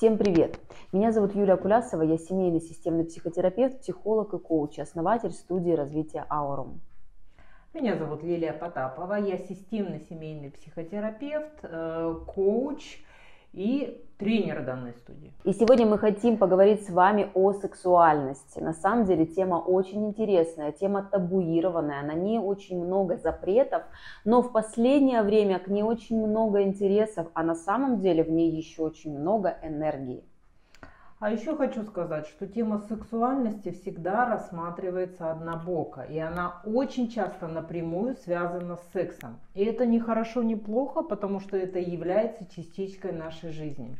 Всем привет! Меня зовут Юлия Кулясова, я семейный системный психотерапевт, психолог и коуч, основатель студии развития Аурум. Меня зовут Лилия Потапова, я системный семейный психотерапевт, э, коуч и тренер данной студии. И сегодня мы хотим поговорить с вами о сексуальности. На самом деле тема очень интересная, тема табуированная, на ней очень много запретов, но в последнее время к ней очень много интересов, а на самом деле в ней еще очень много энергии. А еще хочу сказать, что тема сексуальности всегда рассматривается однобоко, и она очень часто напрямую связана с сексом. И это не хорошо, не плохо, потому что это является частичкой нашей жизни.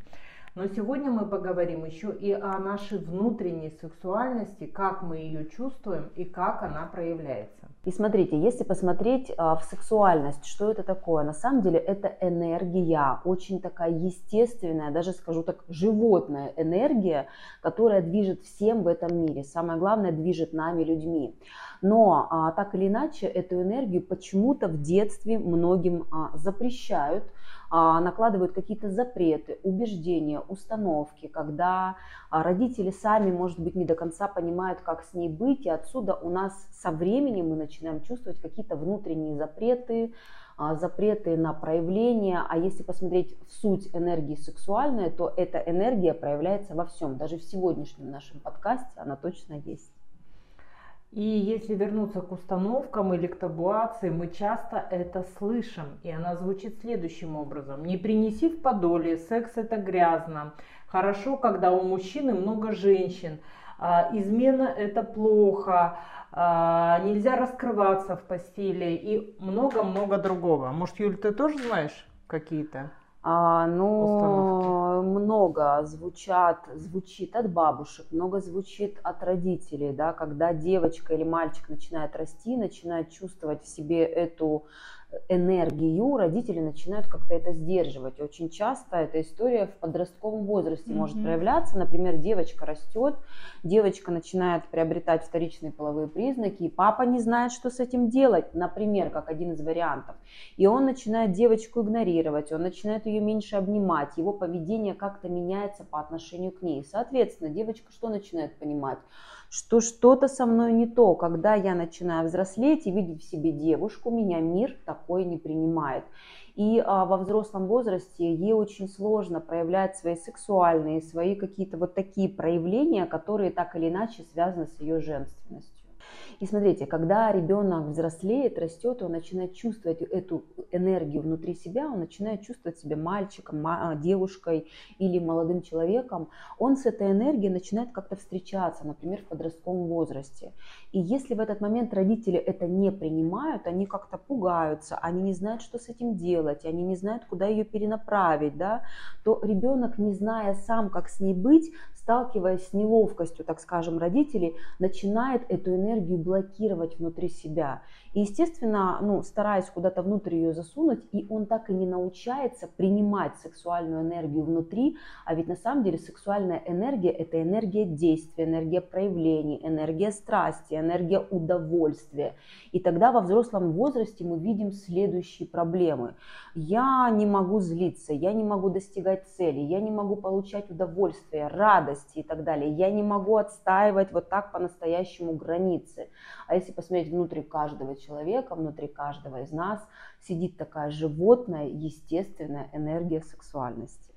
Но сегодня мы поговорим еще и о нашей внутренней сексуальности, как мы ее чувствуем и как она проявляется. И смотрите, если посмотреть а, в сексуальность, что это такое? На самом деле это энергия, очень такая естественная, даже скажу так, животная энергия, которая движет всем в этом мире. Самое главное, движет нами людьми. Но а, так или иначе, эту энергию почему-то в детстве многим а, запрещают, накладывают какие-то запреты, убеждения, установки, когда а, родители сами, может быть, не до конца понимают, как с ней быть, и отсюда у нас со временем мы начинаем чувствовать какие-то внутренние запреты, а, запреты на проявление, а если посмотреть в суть энергии сексуальной, то эта энергия проявляется во всем, даже в сегодняшнем нашем подкасте она точно есть. И если вернуться к установкам или к табуации, мы часто это слышим. И она звучит следующим образом. Не принеси в подоле, секс это грязно. Хорошо, когда у мужчины много женщин. А, измена это плохо. А, нельзя раскрываться в постели и много-много другого. Может, Юль, ты тоже знаешь какие-то? А, ну, установки? много звучат, звучит от бабушек, много звучит от родителей, да, когда девочка или мальчик начинает расти, начинает чувствовать в себе эту энергию, родители начинают как-то это сдерживать. Очень часто эта история в подростковом возрасте mm-hmm. может проявляться. Например, девочка растет, девочка начинает приобретать вторичные половые признаки, и папа не знает, что с этим делать, например, как один из вариантов. И он начинает девочку игнорировать, он начинает ее меньше обнимать, его поведение как-то меняется по отношению к ней. Соответственно, девочка что начинает понимать? Что что-то со мной не то, когда я начинаю взрослеть и видеть в себе девушку, меня мир такой не принимает. И а, во взрослом возрасте ей очень сложно проявлять свои сексуальные, свои какие-то вот такие проявления, которые так или иначе связаны с ее женственностью. И смотрите, когда ребенок взрослеет, растет, он начинает чувствовать эту энергию внутри себя, он начинает чувствовать себя мальчиком, а, девушкой или молодым человеком, он с этой энергией начинает как-то встречаться, например, в подростковом возрасте. И если в этот момент родители это не принимают, они как-то пугаются, они не знают, что с этим делать, они не знают, куда ее перенаправить, да, то ребенок, не зная сам, как с ней быть, сталкиваясь с неловкостью, так скажем, родителей, начинает эту энергию блокировать внутри себя. И, естественно, ну, стараясь куда-то внутрь ее засунуть, и он так и не научается принимать сексуальную энергию внутри, а ведь на самом деле сексуальная энергия – это энергия действия, энергия проявлений, энергия страсти, энергия удовольствия. И тогда во взрослом возрасте мы видим следующие проблемы. Я не могу злиться, я не могу достигать цели, я не могу получать удовольствие, радости и так далее. Я не могу отстаивать вот так по-настоящему границы. А если посмотреть внутрь каждого человека, внутри каждого из нас сидит такая животная, естественная энергия сексуальности.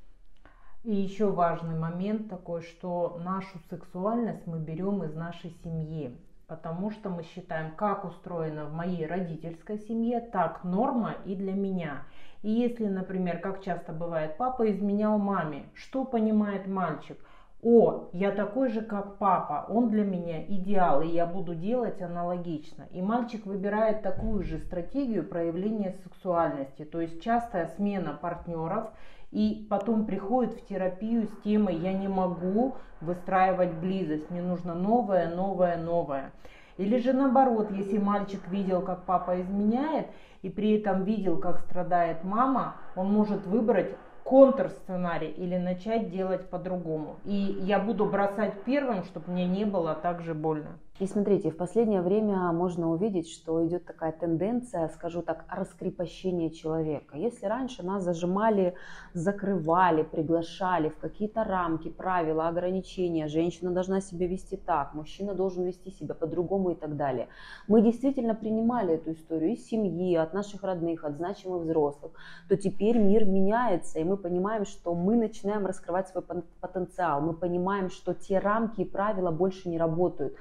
И еще важный момент такой, что нашу сексуальность мы берем из нашей семьи, потому что мы считаем, как устроено в моей родительской семье, так норма и для меня. И если, например, как часто бывает, папа изменял маме, что понимает мальчик – о, я такой же, как папа, он для меня идеал, и я буду делать аналогично. И мальчик выбирает такую же стратегию проявления сексуальности, то есть частая смена партнеров, и потом приходит в терапию с темой «я не могу выстраивать близость, мне нужно новое, новое, новое». Или же наоборот, если мальчик видел, как папа изменяет, и при этом видел, как страдает мама, он может выбрать контрсценарий или начать делать по-другому. И я буду бросать первым, чтобы мне не было так же больно. И смотрите, в последнее время можно увидеть, что идет такая тенденция, скажу так, раскрепощения человека. Если раньше нас зажимали, закрывали, приглашали в какие-то рамки, правила, ограничения, женщина должна себя вести так, мужчина должен вести себя по-другому и так далее. Мы действительно принимали эту историю из семьи, от наших родных, от значимых взрослых, то теперь мир меняется, и мы понимаем, что мы начинаем раскрывать свой потенциал, мы понимаем, что те рамки и правила больше не работают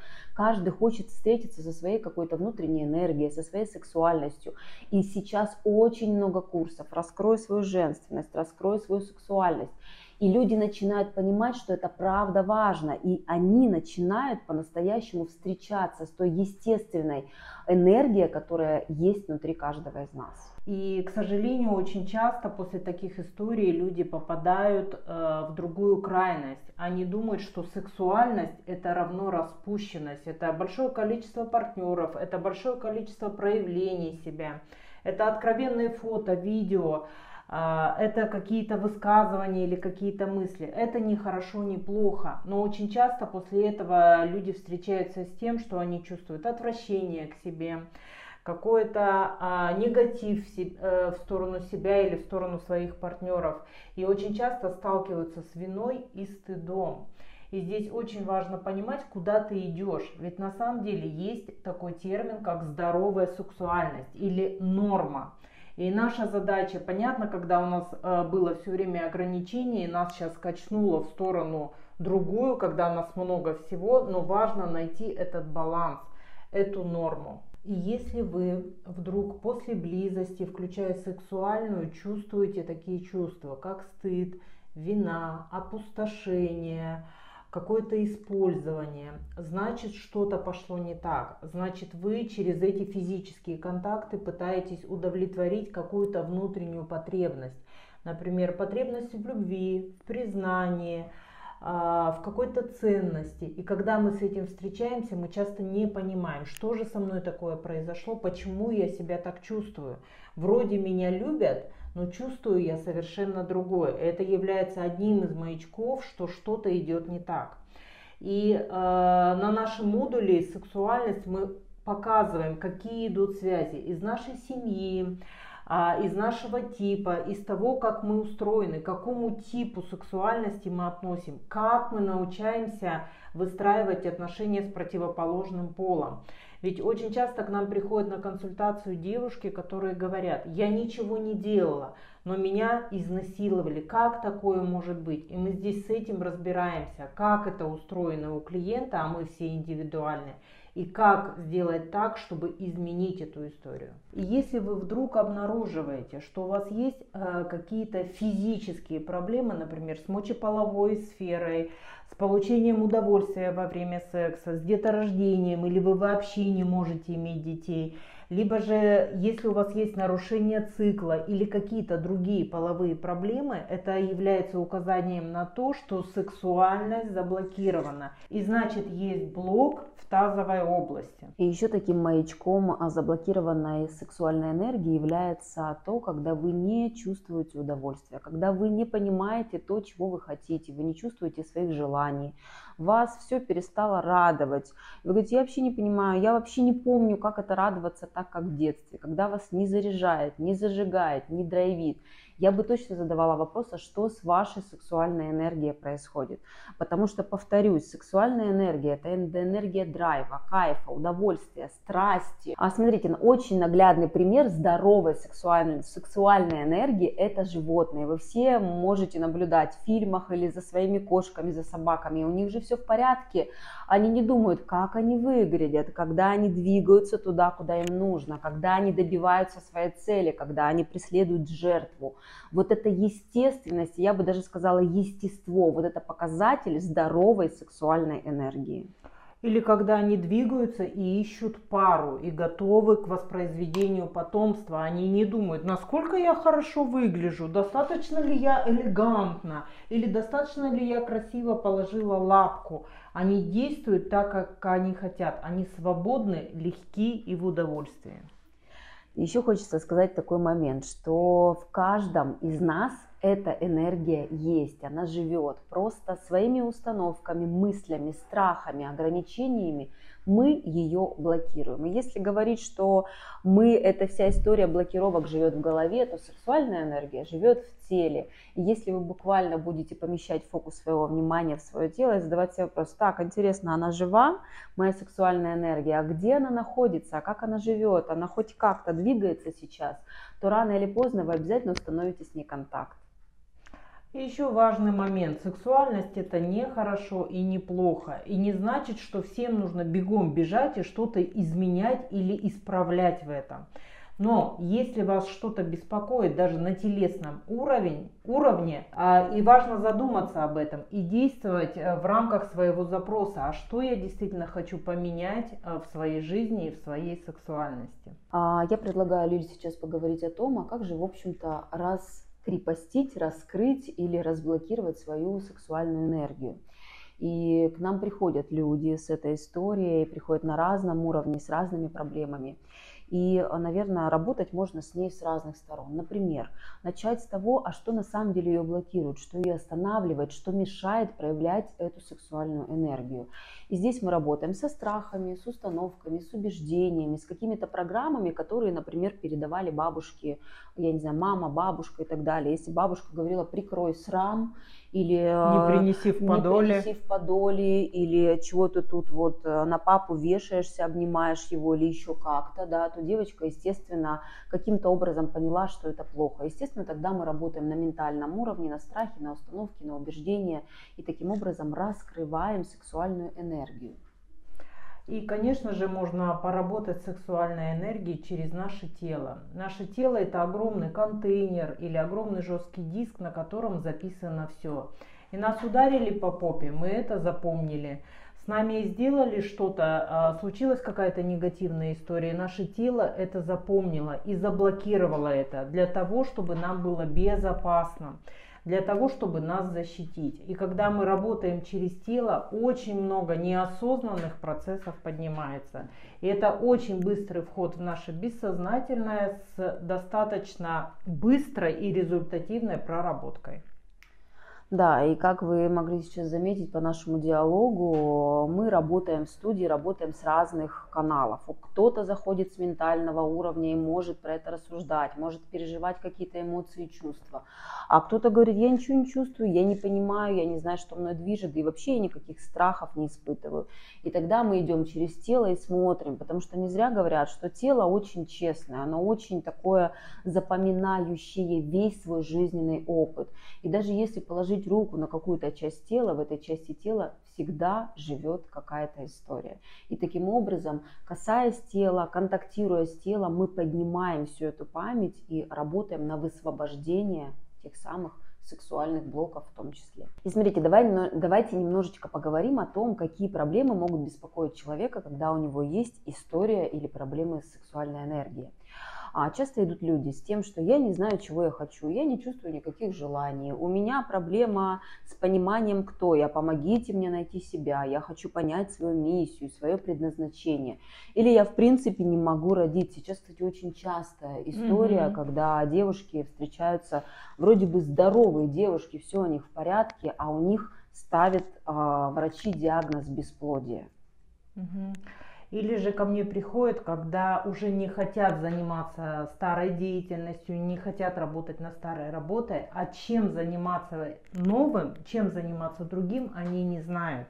хочет встретиться со своей какой-то внутренней энергией, со своей сексуальностью. И сейчас очень много курсов. Раскрой свою женственность, раскрой свою сексуальность. И люди начинают понимать, что это правда важно. И они начинают по-настоящему встречаться с той естественной энергией, которая есть внутри каждого из нас. И, к сожалению, очень часто после таких историй люди попадают э, в другую крайность. Они думают, что сексуальность это равно распущенность, это большое количество партнеров, это большое количество проявлений себя, это откровенные фото, видео, э, это какие-то высказывания или какие-то мысли. Это не хорошо, не плохо, но очень часто после этого люди встречаются с тем, что они чувствуют отвращение к себе, какой-то а, негатив в, э, в сторону себя или в сторону своих партнеров. И очень часто сталкиваются с виной и стыдом. И здесь очень важно понимать, куда ты идешь. Ведь на самом деле есть такой термин, как здоровая сексуальность или норма. И наша задача, понятно, когда у нас э, было все время ограничение, и нас сейчас качнуло в сторону другую, когда у нас много всего, но важно найти этот баланс, эту норму. И если вы вдруг после близости, включая сексуальную, чувствуете такие чувства, как стыд, вина, опустошение, какое-то использование, значит что-то пошло не так. Значит вы через эти физические контакты пытаетесь удовлетворить какую-то внутреннюю потребность. Например, потребность в любви, в признании, в какой-то ценности. И когда мы с этим встречаемся, мы часто не понимаем, что же со мной такое произошло, почему я себя так чувствую. Вроде меня любят, но чувствую я совершенно другое. Это является одним из маячков, что что-то идет не так. И э, на нашем модуле сексуальность мы показываем, какие идут связи из нашей семьи, а, из нашего типа, из того, как мы устроены, к какому типу сексуальности мы относим, как мы научаемся выстраивать отношения с противоположным полом. Ведь очень часто к нам приходят на консультацию девушки, которые говорят, я ничего не делала, но меня изнасиловали. Как такое может быть? И мы здесь с этим разбираемся, как это устроено у клиента, а мы все индивидуальны и как сделать так, чтобы изменить эту историю. И если вы вдруг обнаруживаете, что у вас есть э, какие-то физические проблемы, например, с мочеполовой сферой, с получением удовольствия во время секса, с деторождением, или вы вообще не можете иметь детей, либо же, если у вас есть нарушение цикла или какие-то другие половые проблемы, это является указанием на то, что сексуальность заблокирована. И значит, есть блок в тазовой области. И еще таким маячком заблокированной сексуальной энергии является то, когда вы не чувствуете удовольствия, когда вы не понимаете то, чего вы хотите, вы не чувствуете своих желаний, вас все перестало радовать. Вы говорите, я вообще не понимаю, я вообще не помню, как это радоваться так, как в детстве, когда вас не заряжает, не зажигает, не драйвит я бы точно задавала вопрос, а что с вашей сексуальной энергией происходит. Потому что, повторюсь, сексуальная энергия – это энергия драйва, кайфа, удовольствия, страсти. А смотрите, очень наглядный пример здоровой сексуальной, сексуальной энергии – это животные. Вы все можете наблюдать в фильмах или за своими кошками, за собаками. У них же все в порядке. Они не думают, как они выглядят, когда они двигаются туда, куда им нужно, когда они добиваются своей цели, когда они преследуют жертву. Вот эта естественность, я бы даже сказала естество, вот это показатель здоровой сексуальной энергии. Или когда они двигаются и ищут пару и готовы к воспроизведению потомства. Они не думают, насколько я хорошо выгляжу, достаточно ли я элегантна, или достаточно ли я красиво положила лапку. Они действуют так, как они хотят. Они свободны, легки и в удовольствии. Еще хочется сказать такой момент, что в каждом из нас эта энергия есть, она живет. Просто своими установками, мыслями, страхами, ограничениями мы ее блокируем. И если говорить, что мы, эта вся история блокировок живет в голове, то сексуальная энергия живет в теле. И если вы буквально будете помещать фокус своего внимания в свое тело и задавать себе вопрос, так, интересно, она жива, моя сексуальная энергия, а где она находится, а как она живет, она хоть как-то двигается сейчас, то рано или поздно вы обязательно установите с ней контакт. И еще важный момент. Сексуальность это не хорошо и не плохо. И не значит, что всем нужно бегом бежать и что-то изменять или исправлять в этом. Но если вас что-то беспокоит даже на телесном уровне, уровне, а, и важно задуматься об этом и действовать э, в рамках своего запроса, а что я действительно хочу поменять э, в своей жизни и в своей сексуальности. А, я предлагаю Лиле сейчас поговорить о том, а как же, в общем-то, раз крепостить, раскрыть или разблокировать свою сексуальную энергию. И к нам приходят люди с этой историей, приходят на разном уровне, с разными проблемами. И, наверное, работать можно с ней с разных сторон. Например, начать с того, а что на самом деле ее блокирует, что ее останавливает, что мешает проявлять эту сексуальную энергию. И здесь мы работаем со страхами, с установками, с убеждениями, с какими-то программами, которые, например, передавали бабушки, я не знаю, мама, бабушка и так далее. Если бабушка говорила «прикрой срам», или не принеси в подоле, не принеси в подоле или чего то тут вот э, на папу вешаешься, обнимаешь его или еще как-то, да, то девочка, естественно, каким-то образом поняла, что это плохо. Естественно, тогда мы работаем на ментальном уровне, на страхе, на установке, на убеждения и таким образом раскрываем сексуальную энергию. И, конечно же, можно поработать с сексуальной энергией через наше тело. Наше тело это огромный контейнер или огромный жесткий диск, на котором записано все. И нас ударили по попе, мы это запомнили. С нами сделали что-то, а, случилась какая-то негативная история, наше тело это запомнило и заблокировало это для того, чтобы нам было безопасно для того, чтобы нас защитить. И когда мы работаем через тело, очень много неосознанных процессов поднимается. И это очень быстрый вход в наше бессознательное с достаточно быстрой и результативной проработкой. Да, и как вы могли сейчас заметить по нашему диалогу, мы работаем в студии, работаем с разных каналов. Кто-то заходит с ментального уровня и может про это рассуждать, может переживать какие-то эмоции и чувства. А кто-то говорит, я ничего не чувствую, я не понимаю, я не знаю, что мной движет, и вообще я никаких страхов не испытываю. И тогда мы идем через тело и смотрим, потому что не зря говорят, что тело очень честное, оно очень такое запоминающее весь свой жизненный опыт. И даже если положить руку на какую-то часть тела, в этой части тела всегда живет какая-то история. И таким образом, касаясь тела, контактируя с телом, мы поднимаем всю эту память и работаем на высвобождение тех самых сексуальных блоков в том числе. И смотрите, давай, давайте немножечко поговорим о том, какие проблемы могут беспокоить человека, когда у него есть история или проблемы с сексуальной энергией. А часто идут люди с тем, что я не знаю, чего я хочу, я не чувствую никаких желаний, у меня проблема с пониманием, кто я, помогите мне найти себя, я хочу понять свою миссию, свое предназначение. Или я, в принципе, не могу родить. Сейчас, кстати, очень частая история, mm-hmm. когда девушки встречаются, вроде бы здоровые девушки, все у них в порядке, а у них ставят э, врачи диагноз бесплодия. Mm-hmm. Или же ко мне приходят, когда уже не хотят заниматься старой деятельностью, не хотят работать на старой работе, а чем заниматься новым, чем заниматься другим, они не знают.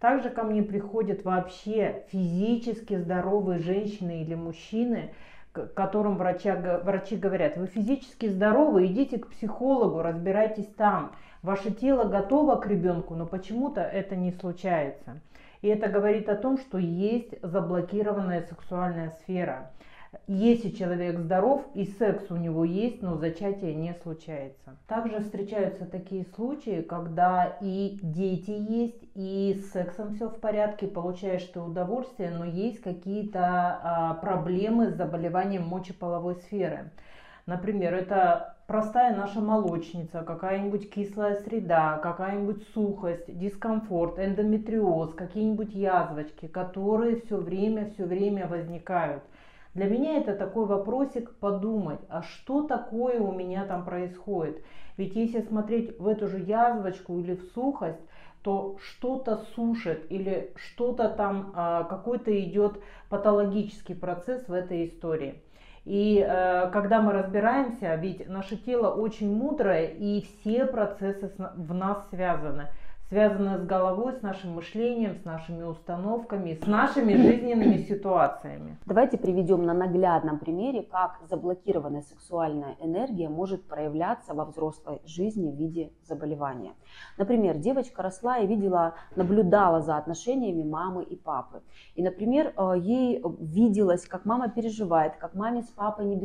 Также ко мне приходят вообще физически здоровые женщины или мужчины, которым врача, врачи говорят, вы физически здоровы, идите к психологу, разбирайтесь там. Ваше тело готово к ребенку, но почему-то это не случается. И это говорит о том, что есть заблокированная сексуальная сфера. Если человек здоров и секс у него есть, но зачатие не случается. Также встречаются такие случаи, когда и дети есть, и с сексом все в порядке, получаешь ты удовольствие, но есть какие-то а, проблемы с заболеванием мочеполовой сферы. Например, это простая наша молочница, какая-нибудь кислая среда, какая-нибудь сухость, дискомфорт, эндометриоз, какие-нибудь язвочки, которые все время, все время возникают. Для меня это такой вопросик подумать, а что такое у меня там происходит? Ведь если смотреть в эту же язвочку или в сухость, то что-то сушит или что-то там, а, какой-то идет патологический процесс в этой истории. И э, когда мы разбираемся, ведь наше тело очень мудрое, и все процессы в нас связаны связано с головой, с нашим мышлением, с нашими установками, с нашими жизненными ситуациями. Давайте приведем на наглядном примере, как заблокированная сексуальная энергия может проявляться во взрослой жизни в виде заболевания. Например, девочка росла и видела, наблюдала за отношениями мамы и папы. И, например, э, ей виделось, как мама переживает, как маме с папой не